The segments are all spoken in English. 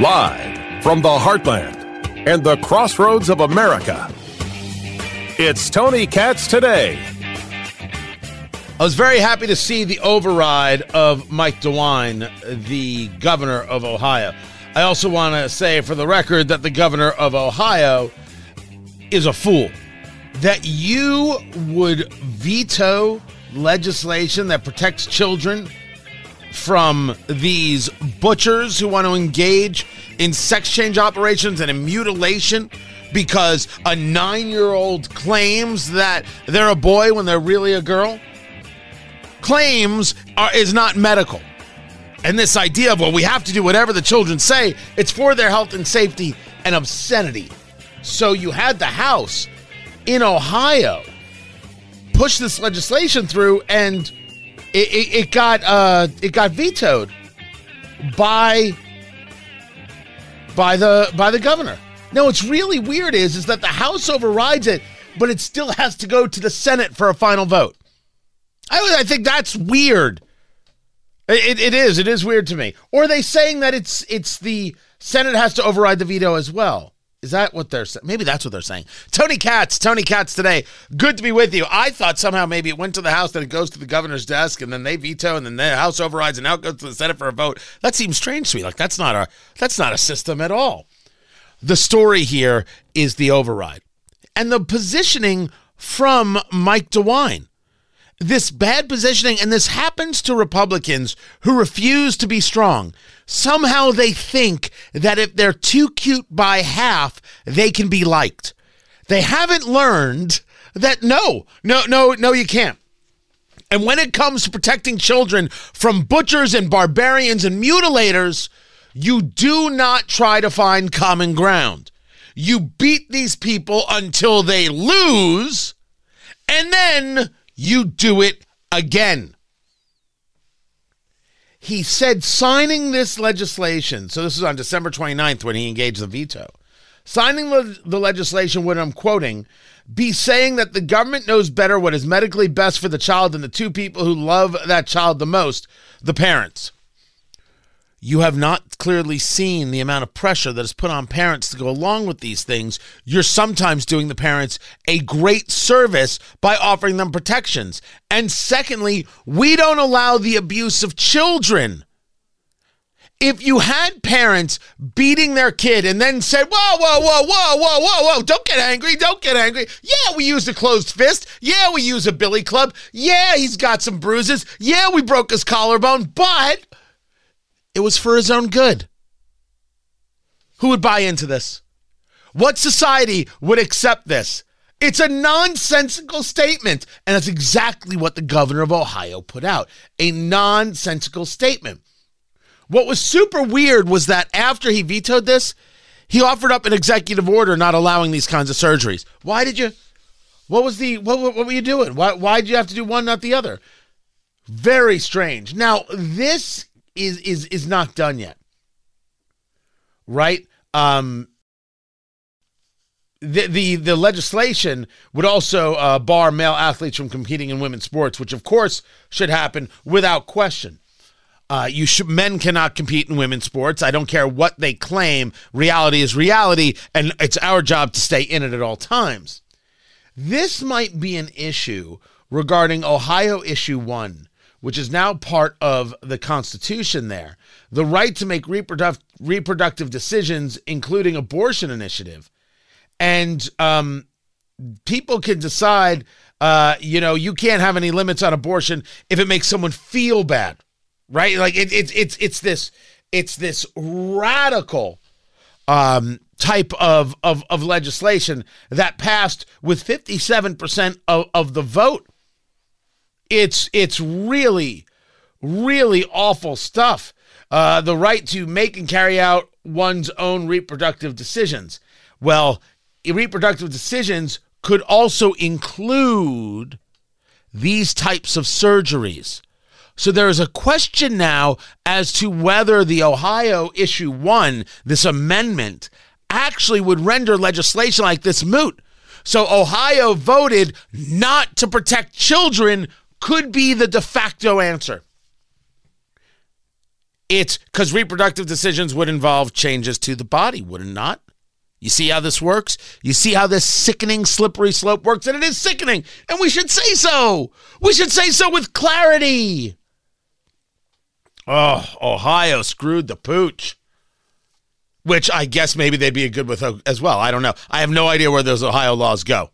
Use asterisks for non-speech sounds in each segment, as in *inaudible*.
Live from the heartland and the crossroads of America, it's Tony Katz today. I was very happy to see the override of Mike DeWine, the governor of Ohio. I also want to say for the record that the governor of Ohio is a fool. That you would veto legislation that protects children from these butchers who want to engage in sex change operations and in mutilation because a nine year old claims that they're a boy when they're really a girl? Claims are, is not medical. And this idea of, well, we have to do whatever the children say, it's for their health and safety and obscenity. So you had the House in Ohio push this legislation through and it, it, it got uh, it got vetoed by by the by the governor. Now, what's really weird is is that the House overrides it, but it still has to go to the Senate for a final vote. I, I think that's weird. It, it is. It is weird to me. Or are they saying that it's it's the Senate has to override the veto as well? Is that what they're saying? Maybe that's what they're saying. Tony Katz, Tony Katz today. Good to be with you. I thought somehow maybe it went to the House, then it goes to the governor's desk, and then they veto, and then the House overrides, and now it goes to the Senate for a vote. That seems strange to me. Like that's not a that's not a system at all. The story here is the override and the positioning from Mike DeWine this bad positioning, and this happens to Republicans who refuse to be strong. Somehow they think that if they're too cute by half, they can be liked. They haven't learned that no, no, no, no, you can't. And when it comes to protecting children from butchers and barbarians and mutilators, you do not try to find common ground. You beat these people until they lose, and then you do it again. He said signing this legislation, so this is on December 29th when he engaged the veto. Signing the, legislation would, I'm quoting, be saying that the government knows better what is medically best for the child than the two people who love that child the most, the parents you have not clearly seen the amount of pressure that is put on parents to go along with these things. You're sometimes doing the parents a great service by offering them protections. And secondly, we don't allow the abuse of children. If you had parents beating their kid and then said, whoa, whoa, whoa, whoa, whoa, whoa, whoa, don't get angry, don't get angry. Yeah, we use a closed fist. Yeah, we use a billy club. Yeah, he's got some bruises. Yeah, we broke his collarbone, but it was for his own good. Who would buy into this? What society would accept this? It's a nonsensical statement. And that's exactly what the governor of Ohio put out a nonsensical statement. What was super weird was that after he vetoed this, he offered up an executive order not allowing these kinds of surgeries. Why did you? What was the what, what were you doing? Why why did you have to do one not the other? Very strange. Now, this is is is not done yet. Right? Um the, the the legislation would also uh, bar male athletes from competing in women's sports, which of course should happen without question. Uh, you should men cannot compete in women's sports. I don't care what they claim. Reality is reality, and it's our job to stay in it at all times. This might be an issue regarding Ohio issue one, which is now part of the Constitution there, the right to make reproductive, reproductive decisions, including abortion initiative. And um, people can decide, uh, you know, you can't have any limits on abortion if it makes someone feel bad, right? Like it, it, it's it's this it's this radical um, type of, of of legislation that passed with 57% of, of the vote it's it's really, really awful stuff. Uh, the right to make and carry out one's own reproductive decisions. Well, reproductive decisions could also include these types of surgeries. So there is a question now as to whether the Ohio issue one, this amendment, actually would render legislation like this moot. So Ohio voted not to protect children could be the de facto answer. It's because reproductive decisions would involve changes to the body, would it not? You see how this works? You see how this sickening, slippery slope works? And it is sickening. And we should say so. We should say so with clarity. Oh, Ohio screwed the pooch. Which I guess maybe they'd be good with as well. I don't know. I have no idea where those Ohio laws go.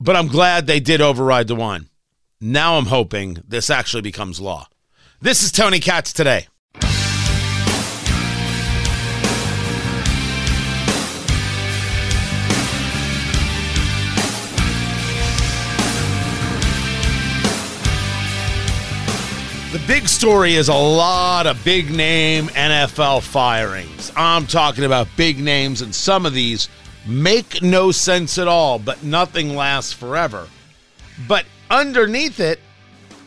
But I'm glad they did override DeWine. Now I'm hoping this actually becomes law. This is Tony Katz today. The big story is a lot of big name NFL firings. I'm talking about big names, and some of these make no sense at all, but nothing lasts forever. But underneath it,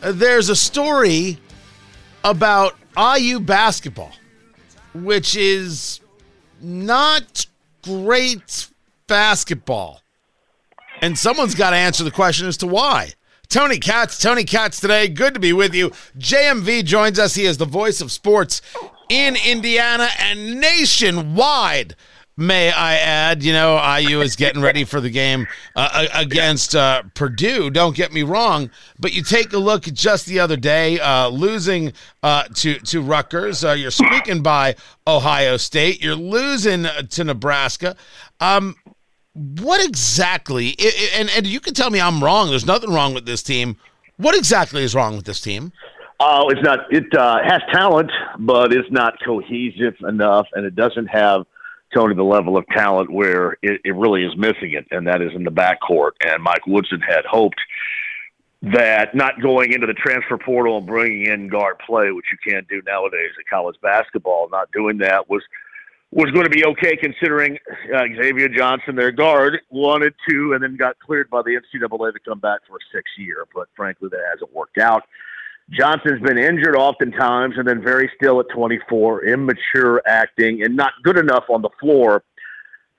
uh, there's a story about IU basketball, which is not great basketball. And someone's got to answer the question as to why. Tony Katz, Tony Katz today. Good to be with you. JMV joins us. He is the voice of sports in Indiana and nationwide. May I add, you know, IU is getting ready for the game uh, against uh, Purdue. Don't get me wrong, but you take a look just the other day, uh, losing uh, to to Rutgers. Uh, you're squeaking by Ohio State. You're losing to Nebraska. Um, what exactly? And and you can tell me I'm wrong. There's nothing wrong with this team. What exactly is wrong with this team? Oh, it's not. It uh, has talent, but it's not cohesive enough, and it doesn't have Tony the level of talent where it, it really is missing it, and that is in the backcourt. And Mike Woodson had hoped that not going into the transfer portal and bringing in guard play, which you can't do nowadays at college basketball, not doing that was was going to be okay considering uh, Xavier Johnson, their guard, wanted to and then got cleared by the NCAA to come back for a six year. But frankly, that hasn't worked out. Johnson's been injured oftentimes and then very still at 24, immature acting, and not good enough on the floor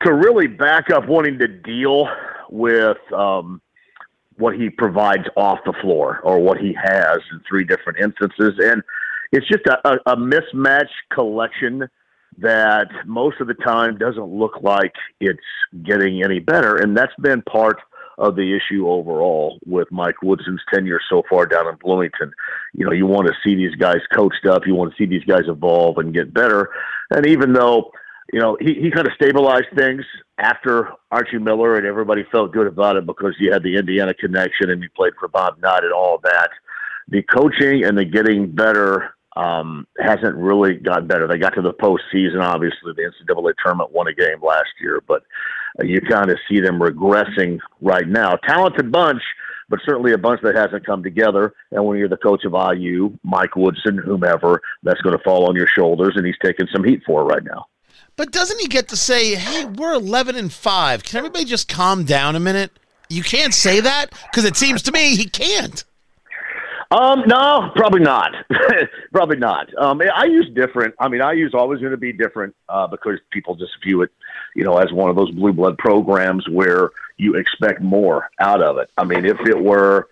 to really back up wanting to deal with um, what he provides off the floor or what he has in three different instances. And it's just a, a, a mismatch collection that most of the time doesn't look like it's getting any better. And that's been part of the issue overall with Mike Woodson's tenure so far down in Bloomington. You know, you want to see these guys coached up, you want to see these guys evolve and get better. And even though, you know, he, he kind of stabilized things after Archie Miller and everybody felt good about it because you had the Indiana connection and you played for Bob Knight and all that. The coaching and the getting better um, hasn't really gotten better. They got to the postseason, obviously. The NCAA tournament won a game last year, but you kind of see them regressing right now. Talented bunch, but certainly a bunch that hasn't come together. And when you're the coach of IU, Mike Woodson, whomever, that's going to fall on your shoulders, and he's taking some heat for it right now. But doesn't he get to say, "Hey, we're 11 and five. Can everybody just calm down a minute?" You can't say that because it seems to me he can't. Um, no, probably not. *laughs* probably not. Um, IU's different. I mean, IU's always going to be different uh, because people just view it, you know, as one of those blue blood programs where you expect more out of it. I mean, if it were,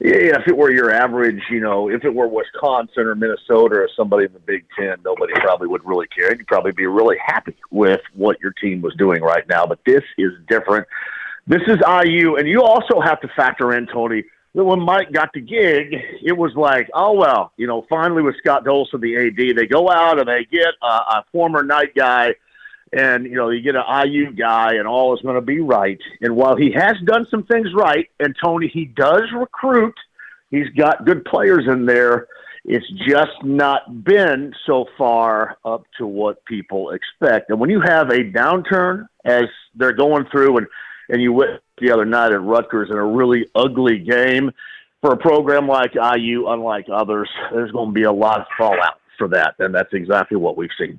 yeah, if it were your average, you know, if it were Wisconsin or Minnesota or somebody in the Big Ten, nobody probably would really care. You'd probably be really happy with what your team was doing right now. But this is different. This is IU, and you also have to factor in Tony that when Mike got the gig, it was like, oh well, you know, finally with Scott Dolson, the AD, they go out and they get a, a former Knight guy, and you know, you get an IU guy, and all is going to be right. And while he has done some things right, and Tony, he does recruit, he's got good players in there. It's just not been so far up to what people expect. And when you have a downturn, as they're going through, and and you went the other night at Rutgers in a really ugly game for a program like IU, unlike others, there's going to be a lot of fallout for that, and that's exactly what we've seen.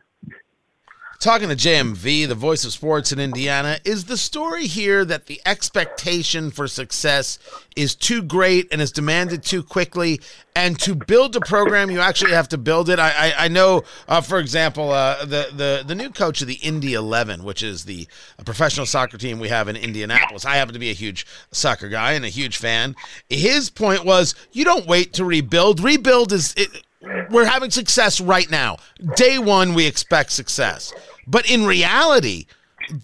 Talking to JMV, the voice of sports in Indiana, is the story here that the expectation for success is too great and is demanded too quickly? And to build a program, you actually have to build it. I, I, I know, uh, for example, uh, the, the, the new coach of the Indy 11, which is the professional soccer team we have in Indianapolis. I happen to be a huge soccer guy and a huge fan. His point was you don't wait to rebuild. Rebuild is. It, we're having success right now. Day one, we expect success. But in reality,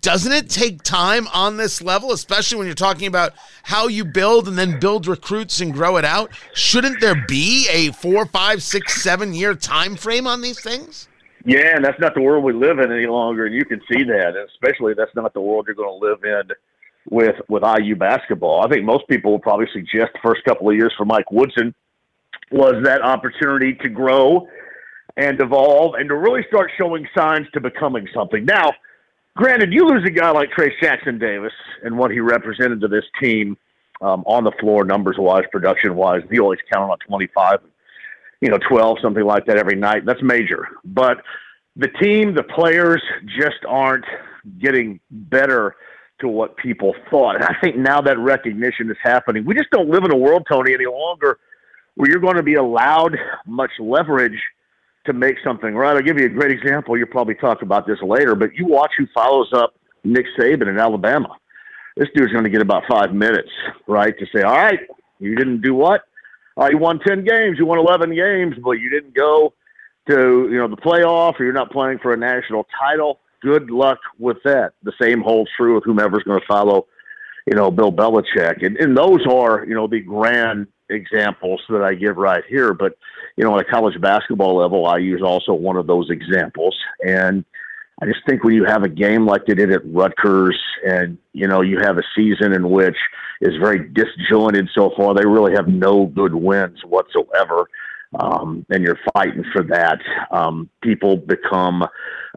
doesn't it take time on this level, especially when you're talking about how you build and then build recruits and grow it out? Shouldn't there be a four, five, six, seven year time frame on these things? Yeah, and that's not the world we live in any longer, and you can see that. And especially, that's not the world you're going to live in with with IU basketball. I think most people will probably suggest the first couple of years for Mike Woodson was that opportunity to grow and evolve and to really start showing signs to becoming something. Now, granted, you lose a guy like Trayce Jackson Davis and what he represented to this team um, on the floor, numbers wise, production wise. You always count on 25, you know, 12, something like that every night. That's major. But the team, the players just aren't getting better to what people thought. And I think now that recognition is happening. We just don't live in a world, Tony, any longer where you're going to be allowed much leverage to make something right. I'll give you a great example. You'll probably talk about this later, but you watch who follows up Nick Saban in Alabama. This dude's going to get about five minutes, right, to say, all right, you didn't do what? All right, you won 10 games, you won 11 games, but you didn't go to, you know, the playoff or you're not playing for a national title. Good luck with that. The same holds true with whomever's going to follow, you know, Bill Belichick. And, and those are, you know, the grand examples that I give right here. But, you know, at a college basketball level, IU's also one of those examples. And I just think when you have a game like they did at Rutgers and, you know, you have a season in which is very disjointed so far, they really have no good wins whatsoever. Um, and you're fighting for that. Um, people become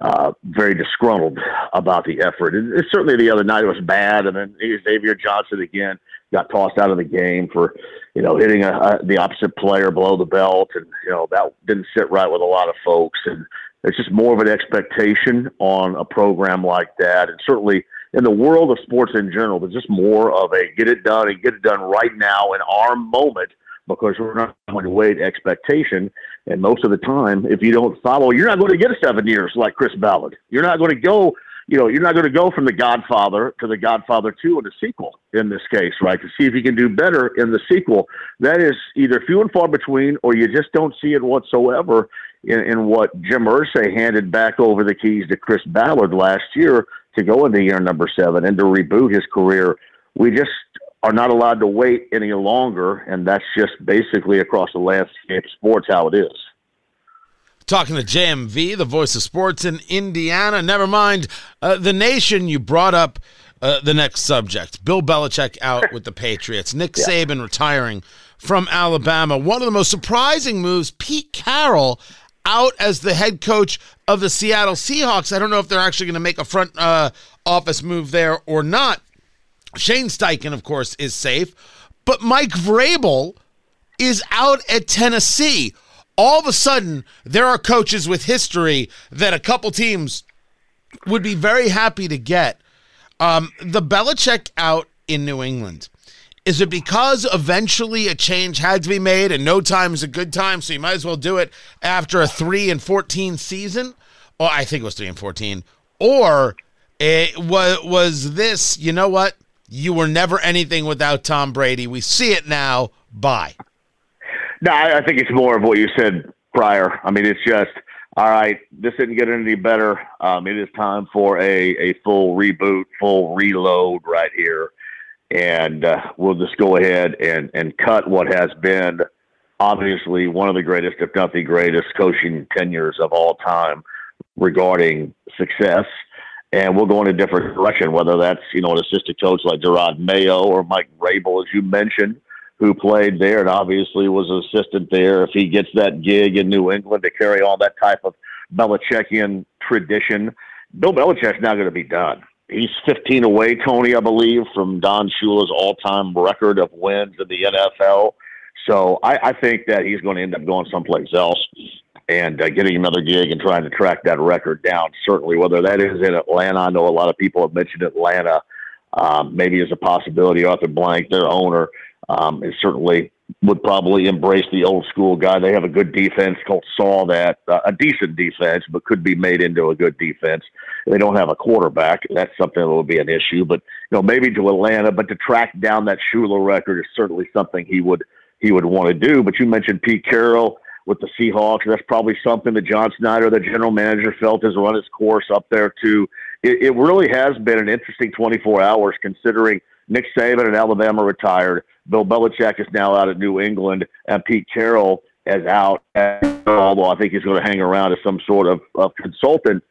uh, very disgruntled about the effort. And, certainly the other night it was bad, and then Xavier Johnson again got tossed out of the game for, you know, hitting a, a, the opposite player below the belt, and you know that didn't sit right with a lot of folks. And it's just more of an expectation on a program like that, and certainly in the world of sports in general, there's just more of a get it done and get it done right now in our moment because we're not going to wait expectation. And most of the time, if you don't follow, you're not going to get a seven years like Chris Ballard. You're not going to go you know, you're not going to go from The Godfather to The Godfather 2 in a sequel in this case, right? To see if you can do better in the sequel. That is either few and far between or you just don't see it whatsoever in, in what Jim Irsay handed back over the keys to Chris Ballard last year to go into year number seven and to reboot his career. We just are not allowed to wait any longer, and that's just basically across the landscape sports how it is. Talking to JMV, the voice of sports in Indiana. Never mind uh, the nation. You brought up uh, the next subject. Bill Belichick out with the Patriots. Nick yeah. Saban retiring from Alabama. One of the most surprising moves. Pete Carroll out as the head coach of the Seattle Seahawks. I don't know if they're actually going to make a front uh, office move there or not. Shane Steichen, of course, is safe, but Mike Vrabel is out at Tennessee all of a sudden there are coaches with history that a couple teams would be very happy to get. Um, the Belichick out in New England. Is it because eventually a change had to be made and no time is a good time, so you might as well do it after a three and fourteen season? Or I think it was three and fourteen. Or it was was this, you know what? You were never anything without Tom Brady. We see it now. Bye. No, I, I think it's more of what you said prior. I mean, it's just all right. This didn't get any better. Um, it is time for a a full reboot, full reload right here, and uh, we'll just go ahead and and cut what has been obviously one of the greatest, if not the greatest, coaching tenures of all time regarding success. And we'll go in a different direction, whether that's, you know, an assistant coach like Jerod Mayo or Mike Vrabel, as you mentioned, who played there and obviously was an assistant there. If he gets that gig in New England to carry on that type of Belichickian tradition, Bill Belichick's not going to be done. He's 15 away, Tony, I believe, from Don Shula's all-time record of wins in the NFL. So I, I think that he's going to end up going someplace else. and uh, getting another gig and trying to track that record down. Certainly, whether that is in Atlanta, I know a lot of people have mentioned Atlanta. Um, maybe as a possibility, Arthur Blank, their owner, um, is certainly would probably embrace the old school guy. They have a good defense. Colts saw that uh, a decent defense, but could be made into a good defense. They don't have a quarterback. That's something that will be an issue. But you know, maybe to Atlanta, but to track down that Shula record is certainly something he would he would want to do. But you mentioned Pete Carroll with the Seahawks. That's probably something that John Schneider, the general manager, felt has run its course up there too. It, it really has been an interesting 24 hours considering Nick Saban and Alabama retired. Bill Belichick is now out at New England, and Pete Carroll is out. Although I think he's going to hang around as some sort of, of consultant.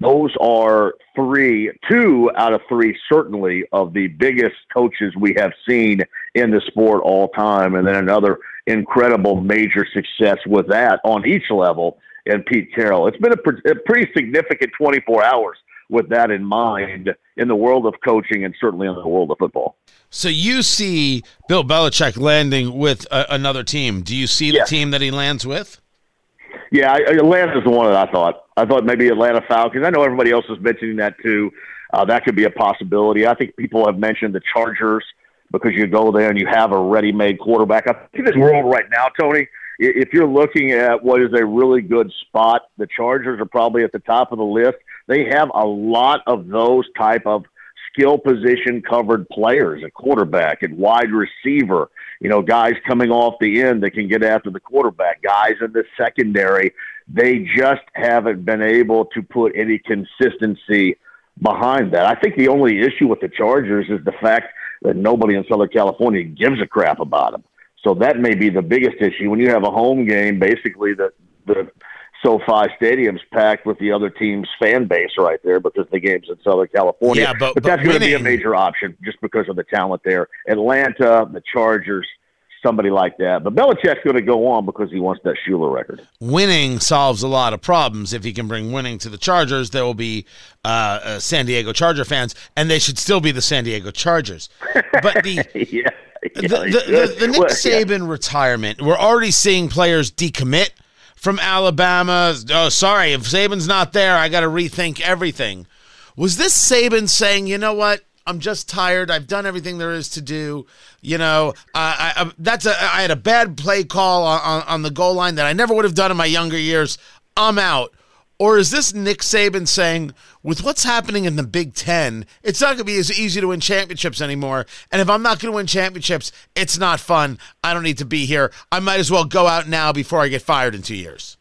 Those are three, two out of three, certainly of the biggest coaches we have seen in the sport all time, and then another incredible major success with that on each level. And Pete Carroll, it's been a, a pretty significant 24 hours with that in mind in the world of coaching and certainly in the world of football. So you see Bill Belichick landing with a, another team. Do you see the yes. team that he lands with? Yeah, Atlanta's the one that I thought. I thought maybe Atlanta Falcons. I know everybody else is mentioning that too. Uh, that could be a possibility. I think people have mentioned the Chargers because you go there and you have a ready-made quarterback. I think this world right now, Tony, if you're looking at what is a really good spot, the Chargers are probably at the top of the list. They have a lot of those type of skill position covered players, a quarterback and wide receiver, you know, guys coming off the end that can get after the quarterback, guys in the secondary. They just haven't been able to put any consistency behind that. I think the only issue with the Chargers is the fact that nobody in Southern California gives a crap about them. So that may be the biggest issue. When you have a home game, basically the the SoFi Stadium's packed with the other team's fan base right there because the game's in Southern California. Yeah, but, but, but that's going to be a major option just because of the talent there. Atlanta, the Chargers, somebody like that. But Belichick's going to go on because he wants that Shula record. Winning solves a lot of problems. If he can bring winning to the Chargers, there will be uh, uh, San Diego Charger fans, and they should still be the San Diego Chargers. But the *laughs* yeah. the, the, the, the, Nick well, Saban yeah. retirement, we're already seeing players decommit from Alabama. Oh, sorry, if Saban's not there, I got to rethink everything. Was this Saban saying, you know what? I'm just tired. I've done everything there is to do. You know, I, I, that's a. I had a bad play call on, on, on the goal line that I never would have done in my younger years. I'm out. Or is this Nick Saban saying, with what's happening in the Big Ten, it's not going to be as easy to win championships anymore. And if I'm not going to win championships, it's not fun. I don't need to be here. I might as well go out now before I get fired in two years.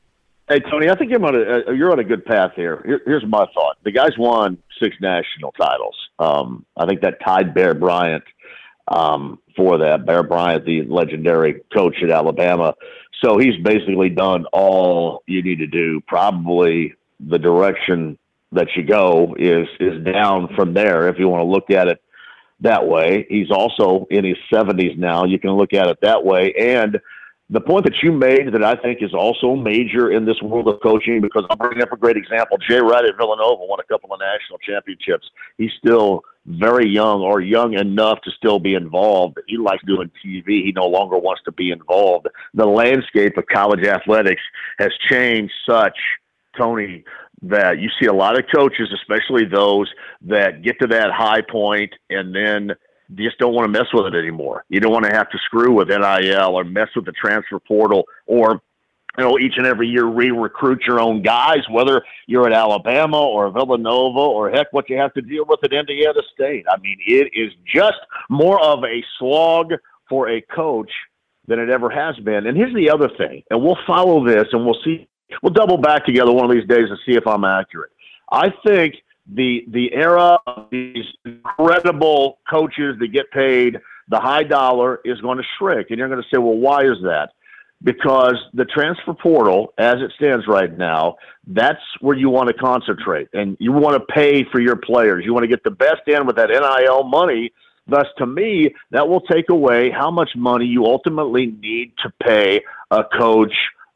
Hey Tony, I think you're on a you're on a good path here. here here's my thought: the guy's won six national titles. Um, I think that tied Bear Bryant um, for that. Bear Bryant, the legendary coach at Alabama, so he's basically done all you need to do. Probably the direction that you go is is down from there if you want to look at it that way. He's also in his 70s now. You can look at it that way. And the point that you made that I think is also major in this world of coaching, because I'm bringing up a great example. Jay Wright at Villanova won a couple of national championships. He's still very young or young enough to still be involved. He likes doing TV. He no longer wants to be involved. The landscape of college athletics has changed such, Tony, that you see a lot of coaches, especially those that get to that high point and then just don't want to mess with it anymore. You don't want to have to screw with NIL or mess with the transfer portal or you know, each and every year re-recruit your own guys, whether you're at Alabama or Villanova or heck, what you have to deal with at Indiana State. I mean, it is just more of a slog for a coach than it ever has been. And here's the other thing, and we'll follow this and we'll see, we'll double back together one of these days and see if I'm accurate. I think the the era of these incredible coaches that get paid the high dollar is going to shrink. And you're going to say, well, why is that? because the transfer portal, as it stands right now, that's where you want to concentrate and you want to pay for your players. You want to get the best in with that NIL money. Thus, to me, that will take away how much money you ultimately need to pay a coach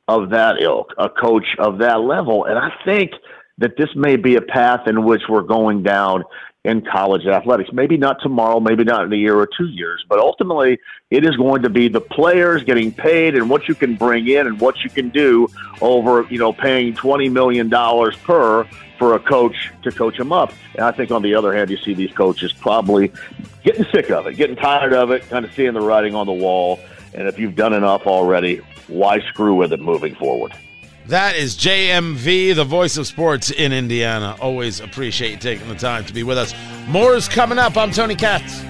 of that ilk, a coach of that level. And I think that this may be a path in which we're going down in college athletics. Maybe not tomorrow, maybe not in a year or two years, but ultimately it is going to be the players getting paid and what you can bring in and what you can do over, you know, paying $20 million per for a coach to coach them up. And I think on the other hand, you see these coaches probably getting sick of it, getting tired of it, kind of seeing the writing on the wall. And if you've done enough already, why screw with it moving forward? That is JMV, the voice of sports in Indiana. Always appreciate you taking the time to be with us. More is coming up. I'm Tony Katz.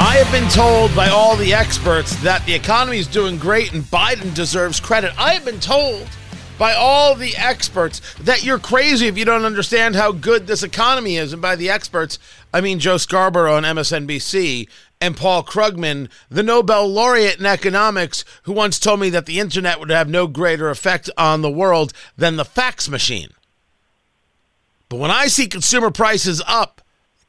I have been told by all the experts that the economy is doing great and Biden deserves credit. I have been told by all the experts that you're crazy if you don't understand how good this economy is. And by the experts, I mean Joe Scarborough on MSNBC and Paul Krugman, the Nobel laureate in economics, who once told me that the internet would have no greater effect on the world than the fax machine. But when I see consumer prices up,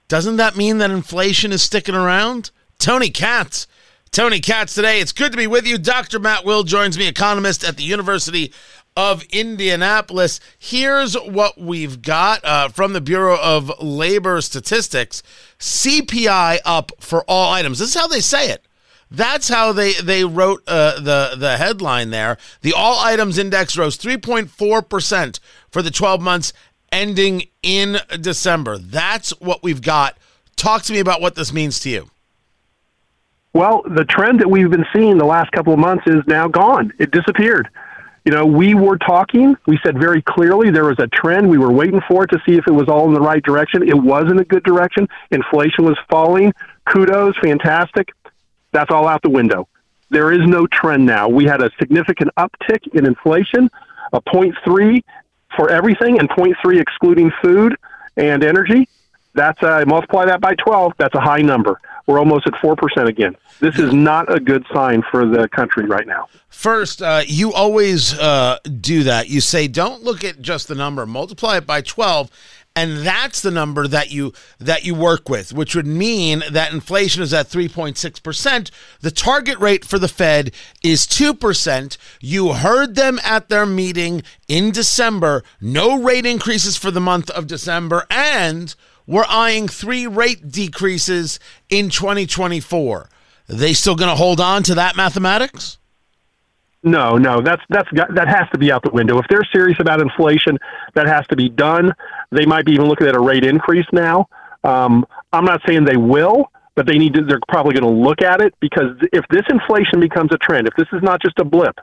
doesn't that mean that inflation is sticking around? Tony Katz. Tony Katz today. It's good to be with you. Dr. Matt Will joins me, economist at the University of Indianapolis. Here's what we've got uh, from the Bureau of Labor Statistics CPI up for all items. This is how they say it. That's how they they wrote uh, the the headline there. The all items index rose 3.4 percent for the 12 months ending in December. That's what we've got. Talk to me about what this means to you. Well, the trend that we've been seeing the last couple of months is now gone. It disappeared. You know, we were talking, we said very clearly there was a trend. We were waiting for it to see if it was all in the right direction. It was in a good direction. Inflation was falling. Kudos, fantastic. That's all out the window. There is no trend now. We had a significant uptick in inflation, a 0.3 for everything, and 0.3 excluding food and energy. That's uh, multiply that by 12. That's a high number. We're almost at 4% again. This is not a good sign for the country right now. First, uh, you always uh, do that. You say, don't look at just the number, multiply it by 12 and that's the number that you that you work with which would mean that inflation is at 3.6% the target rate for the fed is 2% you heard them at their meeting in december no rate increases for the month of december and we're eyeing three rate decreases in 2024 are they still going to hold on to that mathematics no, no, that's that's that has to be out the window. If they're serious about inflation, that has to be done. They might be even looking at a rate increase now. Um, I'm not saying they will, but they need to. They're probably going to look at it because if this inflation becomes a trend, if this is not just a blip,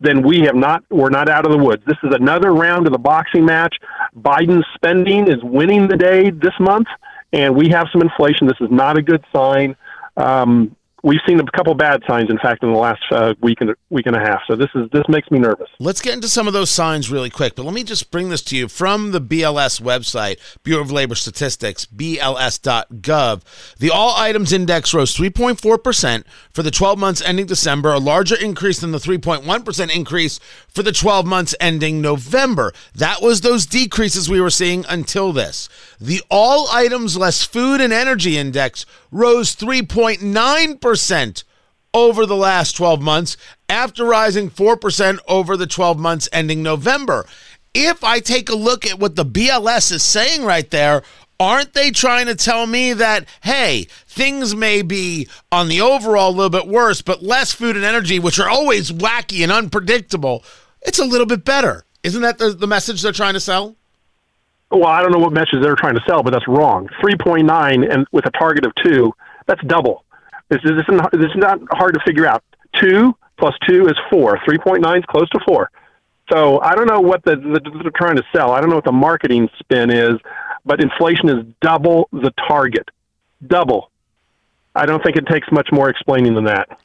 then we have not. We're not out of the woods. This is another round of the boxing match. Biden's spending is winning the day this month, and we have some inflation. This is not a good sign. Um, we've seen a couple bad signs, in fact, in the last uh, week and week and a half. So this is this makes me nervous. Let's get into some of those signs really quick, but let me just bring this to you from the BLS website, Bureau of Labor Statistics, BLS.gov. The all items index rose 3.4 percent for the 12 months ending December, a larger increase than the 3.1 percent increase for the 12 months ending November. That was those decreases we were seeing until this. The all items less food and energy index rose 3.9% over the last 12 months after rising 4% over the 12 months ending November. If I take a look at what the BLS is saying right there, aren't they trying to tell me that, hey, things may be on the overall a little bit worse, but less food and energy, which are always wacky and unpredictable, it's a little bit better. Isn't that the, the message they're trying to sell? Well, I don't know what message they're trying to sell, but that's wrong. 3.9 and with a target of 2, that's double. This is, this is, not, this is not hard to figure out. 2 plus 2 is 4. 3.9 is close to 4. So I don't know what the, the, they're trying to sell. I don't know what the marketing spin is, but inflation is double the target. Double. I don't think it takes much more explaining than that.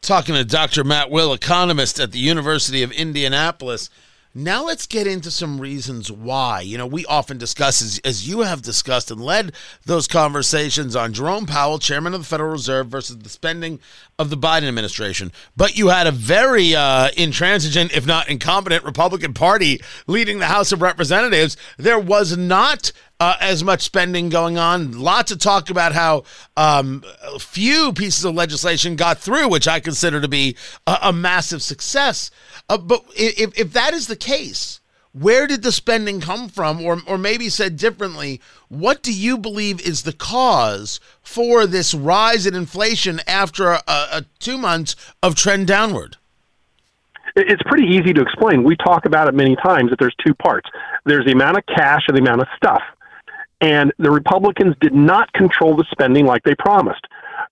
Talking to Dr. Matt Will, economist at the University of Indianapolis. Now let's get into some reasons why. You know, we often discuss, as, as, you have discussed and led those conversations on Jerome Powell, chairman of the Federal Reserve, versus the spending of the Biden administration. But you had a very uh, intransigent, if not incompetent, Republican Party leading the House of Representatives. There was not uh, as much spending going on. Lots of talk about how um, few pieces of legislation got through, which I consider to be a, a massive success. Uh, but if, if that is the case, where did the spending come from? Or, or maybe said differently, what do you believe is the cause for this rise in inflation after a, a two months of trend downward? It's pretty easy to explain. We talk about it many times that there's two parts. There's the amount of cash and the amount of stuff. And the Republicans did not control the spending like they promised.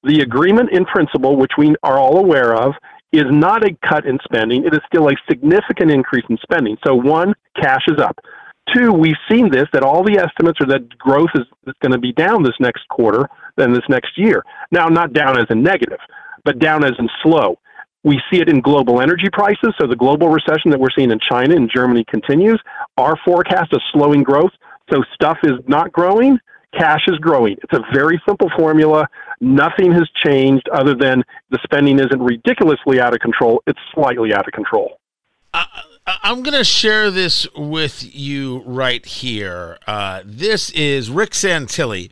The agreement in principle, which we are all aware of, is not a cut in spending. It is still a significant increase in spending. So, one, cash is up. Two, we've seen this that all the estimates are that growth is, going to be down this next quarter than this next year. Now, not down as in negative, but down as in slow. We see it in global energy prices. So the global recession that we're seeing in China and Germany continues. Our forecast is slowing growth. So stuff is not growing, cash is growing. It's a very simple formula. Nothing has changed other than the spending isn't ridiculously out of control. It's slightly out of control. I'm going to share this with you right here. Uh, this is Rick Santelli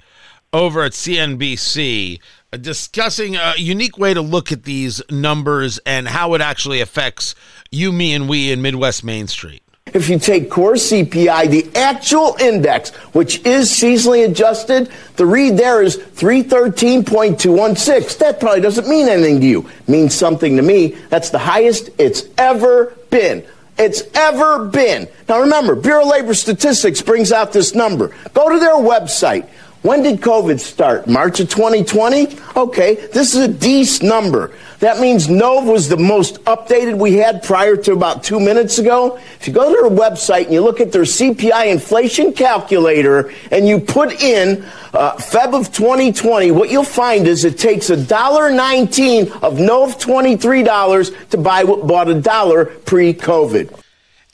over at CNBC uh, discussing a unique way to look at these numbers and how it actually affects you, me, and we in Midwest Main Street. If you take core CPI, the actual index, which is seasonally adjusted, the read there is 313.216. That probably doesn't mean anything to you. It means something to me. That's the highest it's ever been it's ever been. Now remember, Bureau of Labor Statistics brings out this number. Go to their website. When did COVID start? March of 2020? Okay, this is a DC number. That means Nov was the most updated we had prior to about two minutes ago. If you go to their website and you look at their CPI inflation calculator and you put in uh, Feb of 2020, what you'll find is it takes a dollar nineteen of Nov $23 to buy what bought a dollar pre-COVID.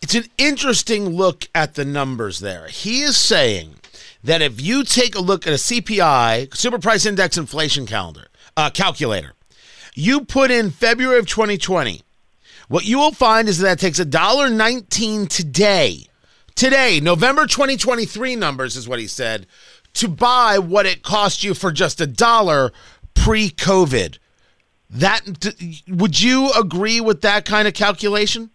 It's an interesting look at the numbers there. He is saying that if you take a look at a CPI, Consumer Price Index inflation calendar, uh, calculator, you put in February of 2020, what you will find is that it takes $1.19 today, today, November 2023 numbers is what he said, to buy what it cost you for just a dollar pre COVID. That would you agree with that kind of calculation?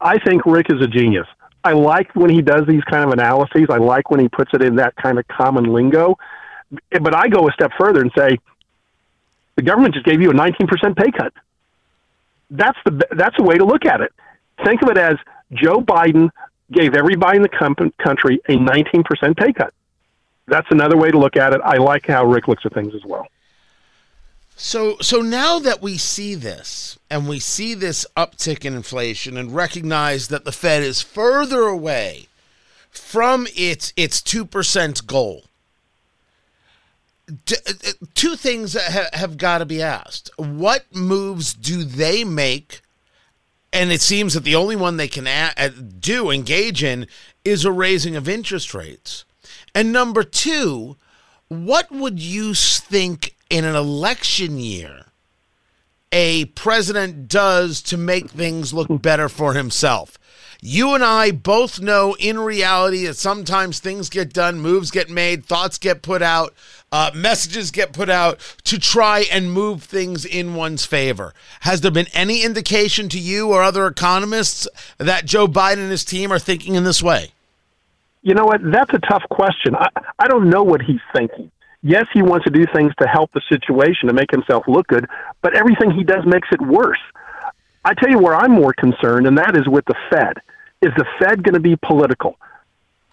I think Rick is a genius. I like when he does these kind of analyses. I like when he puts it in that kind of common lingo. But I go a step further and say, the government just gave you a 19% pay cut. That's the that's a way to look at it. Think of it as Joe Biden gave everybody in the com- country a 19% pay cut. That's another way to look at it. I like how Rick looks at things as well. So so now that we see this and we see this uptick in inflation and recognize that the Fed is further away from its its 2% goal Uh, uh, two things have, got to be asked. What moves do they make? And it seems that the only one they can a- uh, do, engage in, is a raising of interest rates. And number two, what would you think in an election year a president does to make things look better for himself? You and I both know in reality that sometimes things get done, moves get made, thoughts get put out uh, messages get put out to try and move things in one's favor. Has there been any indication to you or other economists that Joe Biden and his team are thinking in this way? You know what? That's a tough question. I, I don't know what he's thinking. Yes, he wants to do things to help the situation to make himself look good, but everything he does makes it worse. I tell you where I'm more concerned, and that is with the Fed. Is the Fed going to be political?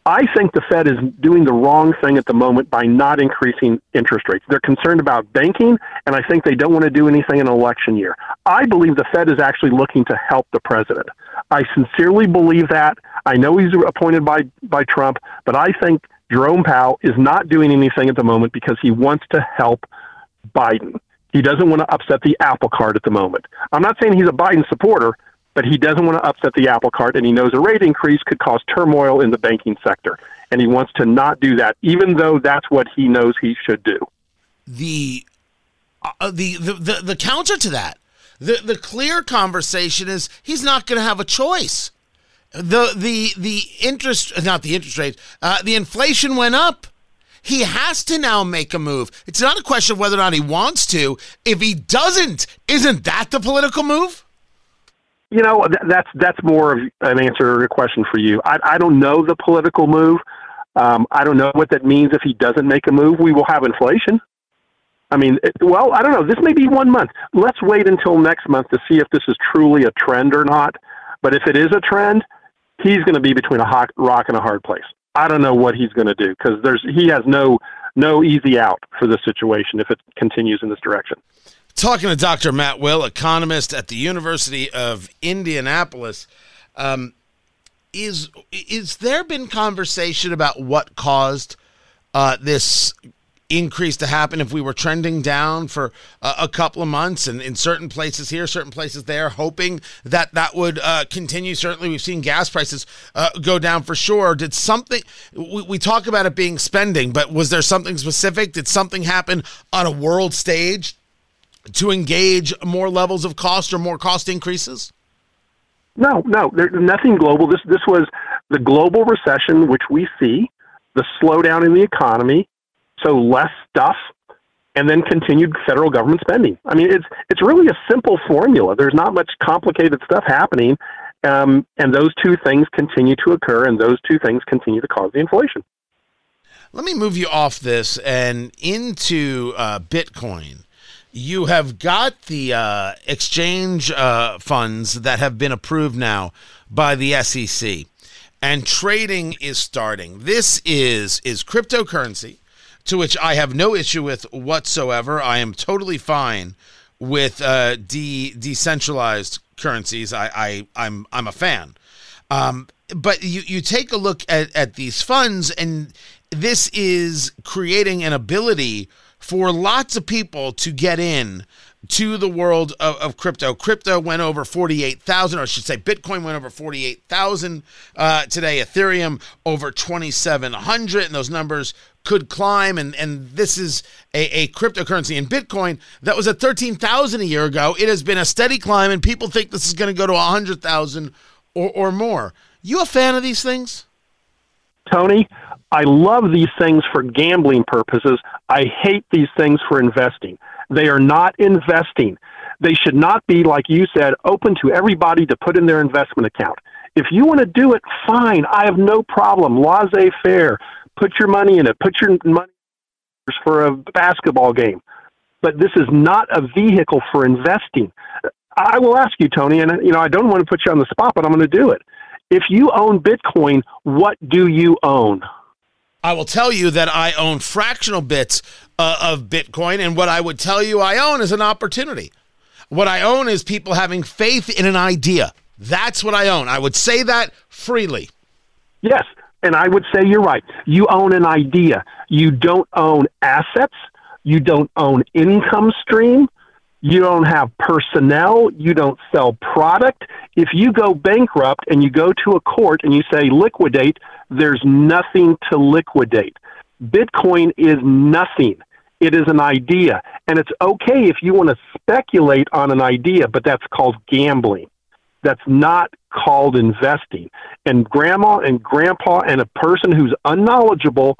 I think the Fed is doing the wrong thing at the moment by not increasing interest rates. They're concerned about banking, and I think they don't want to do anything in an election year. I believe the Fed is actually looking to help the president. I sincerely believe that. I know he's appointed by, by Trump, but I think Jerome Powell is not doing anything at the moment because he wants to help Biden. He doesn't want to upset the apple cart at the moment. I'm not saying he's a Biden supporter, but he doesn't want to upset the apple cart, and he knows a rate increase could cause turmoil in the banking sector, and he wants to not do that, even though that's what he knows he should do. The uh, the, the the the counter to that, the the clear conversation is he's not going to have a choice. the the the interest not the interest rate uh, the inflation went up. He has to now make a move. It's not a question of whether or not he wants to. If he doesn't isn't that the political move you know th- that's that's more of an answer or a question for you i, I don't know the political move um, i don't know what that means if he doesn't make a move we will have inflation I mean, it, well, I don't know. This may be one month. Let's wait until next month to see if this is truly a trend or not. But if it is a trend, he's going to be between a hot rock and a hard place. I don't know what he's going to do because there's he has no no easy out for this situation if it continues in this direction. Talking to Dr. Matt Will, economist at the University of Indianapolis, um, is is there been conversation about what caused uh, this increase to happen if we were trending down for a couple of months and in certain places here, certain places there, hoping that that would uh, continue. Certainly, we've seen gas prices uh, go down for sure. Did something, we, we talk about it being spending, but was there something specific? Did something happen on a world stage to engage more levels of cost or more cost increases? No, no, there's nothing global. This this was the global recession, which we see, the slowdown in the economy, so less stuff and then continued federal government spending. I mean, it's it's really a simple formula. There's not much complicated stuff happening, um, and those two things continue to occur, and those two things continue to cause the inflation. Let me move you off this and into uh, Bitcoin. You have got the uh, exchange uh, funds that have been approved now by the SEC, and trading is starting. This is is cryptocurrency to which I have no issue with whatsoever. I am totally fine with uh, de- decentralized currencies. I, I I'm I'm a fan. Um, but you you take a look at at these funds, and this is creating an ability for lots of people to get in to the world of, of crypto. Crypto went over 48,000, or I should say Bitcoin went over 48,000 uh, today, Ethereum over 2,700, and those numbers could climb. And, and this is a, a cryptocurrency. And Bitcoin, that was at 13,000 a year ago. It has been a steady climb, and people think this is going to go to 100,000 or, or more. You a fan of these things? Tony, I love these things for gambling purposes. I hate these things for investing. They are not investing. They should not be, like you said, open to everybody to put in their investment account. If you want to do it, fine. I have no problem. Laissez faire. Put your money in it. Put your money for a basketball game. But this is not a vehicle for investing. I will ask you, Tony, and you know I don't want to put you on the spot, but I'm going to do it. If you own Bitcoin, what do you own? I will tell you that I own fractional bits uh, of Bitcoin, and what I would tell you I own is an opportunity. What I own is people having faith in an idea. That's what I own. I would say that freely. Yes, and I would say you're right. You own an idea. You don't own assets. You don't own income stream. You don't have personnel. You don't sell product. If you go bankrupt and you go to a court and you say liquidate, there's nothing to liquidate. Bitcoin is nothing. It is an idea. And it's okay if you want to speculate on an idea, but that's called gambling. That's not called investing. And grandma and grandpa and a person who's unknowledgeable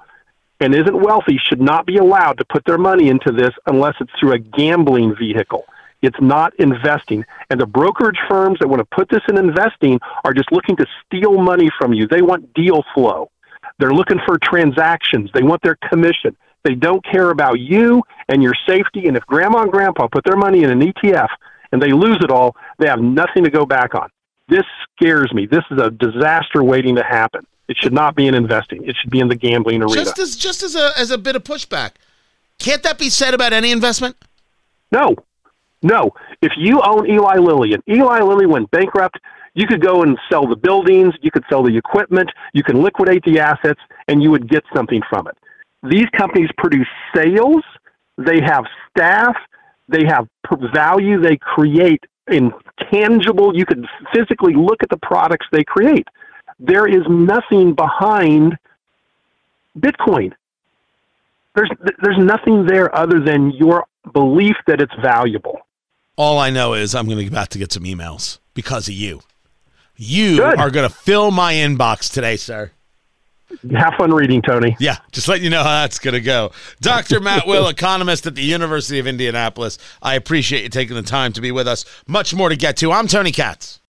and isn't wealthy should not be allowed to put their money into this unless it's through a gambling vehicle. It's not investing. And the brokerage firms that want to put this in investing are just looking to steal money from you. They want deal flow. They're looking for transactions. They want their commission. They don't care about you and your safety. And if grandma and grandpa put their money in an ETF and they lose it all, they have nothing to go back on. This scares me. This is a disaster waiting to happen. It should not be in investing. It should be in the gambling arena. Just as just as a as a bit of pushback, can't that be said about any investment? No, no. If you own Eli Lilly and Eli Lilly went bankrupt, you could go and sell the buildings, you could sell the equipment, you can liquidate the assets, and you would get something from it. These companies produce sales, they have staff, they have value they create in tangible, you could physically look at the products they create. There is nothing behind Bitcoin. There's, there's nothing there other than your belief that it's valuable. All I know is I'm going to be about to get some emails because of you. You Good. are going to fill my inbox today, sir. Have fun reading, Tony. Yeah, just letting you know how that's going to go. Dr. Matt Will, *laughs* economist at the University of Indianapolis. I appreciate you taking the time to be with us. Much more to get to. I'm Tony Katz.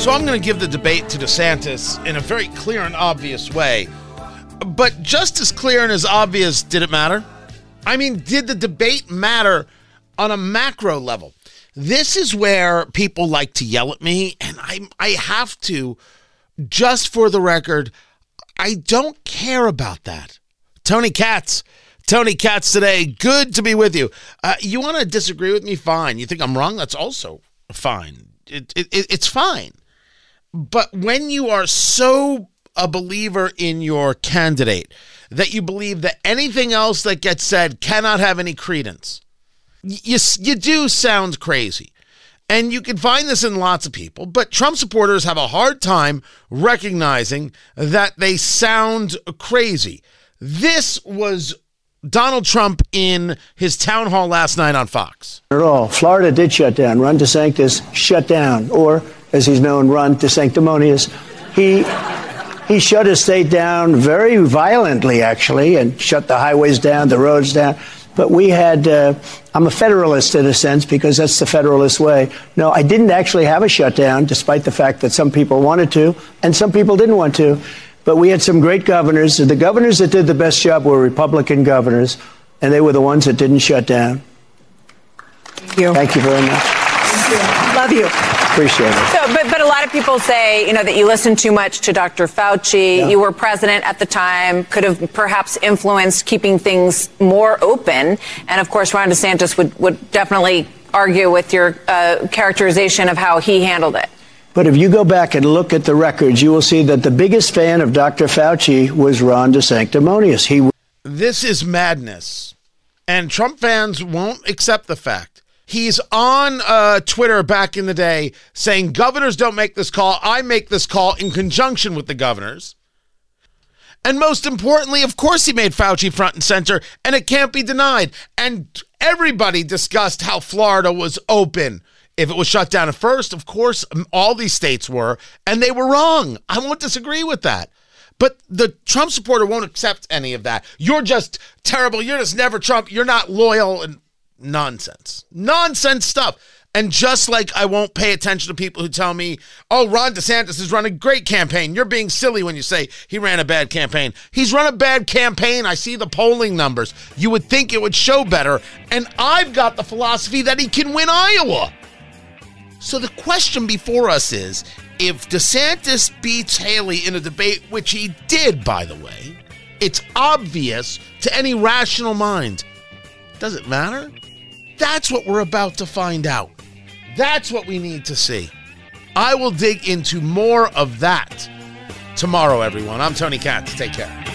So I'm going to give the debate to DeSantis in a very clear and obvious way. But just as clear and as obvious, did it matter? I mean, did the debate matter on a macro level? This is where people like to yell at me, and I I have to, just for the record, I don't care about that. Tony Katz, Tony Katz today. Good to be with you. Uh, you want to disagree with me? Fine. You think I'm wrong? That's also fine. It, it, it, it's fine. But when you are so a believer in your candidate that you believe that anything else that gets said cannot have any credence, you, you do sound crazy. And you can find this in lots of people, but Trump supporters have a hard time recognizing that they sound crazy. This was Donald Trump in his town hall last night on Fox. At all. Florida did shut down. Ron DeSantis shut down, or as he's known, Ron DeSanctimonious. He he shut his state down very violently, actually, and shut the highways down, the roads down. But we had, uh, I'm a federalist in a sense because that's the federalist way. No, I didn't actually have a shutdown, despite the fact that some people wanted to and some people didn't want to. But we had some great governors. The governors that did the best job were Republican governors, and they were the ones that didn't shut down. Thank you. Thank you very much. Love you. Appreciate it. So, but, but a lot of people say, you know, that you listened too much to Dr. Fauci. Yeah. You were president at the time, could have perhaps influenced keeping things more open. And of course, Ron DeSantis would, would definitely argue with your uh, characterization of how he handled it. But if you go back and look at the records, you will see that the biggest fan of Dr. Fauci was Ron DeSanctimonious. He This is madness. And Trump fans won't accept the fact. He's on uh, Twitter back in the day saying governors don't make this call. I make this call in conjunction with the governors. And most importantly, of course, he made Fauci front and center, and it can't be denied. And everybody discussed how Florida was open. If it was shut down at first, of course, all these states were, and they were wrong. I won't disagree with that. But the Trump supporter won't accept any of that. You're just terrible. You're just never Trump. You're not loyal and nonsense. Nonsense stuff. And just like I won't pay attention to people who tell me, oh, Ron DeSantis has run a great campaign. You're being silly when you say he ran a bad campaign. He's run a bad campaign. I see the polling numbers. You would think it would show better. And I've got the philosophy that he can win Iowa. So the question before us is if DeSantis beats Haley in a debate, which he did, by the way, it's obvious to any rational mind. Does it matter? That's what we're about to find out. That's what we need to see. I will dig into more of that tomorrow, everyone. I'm Tony Katz. Take care.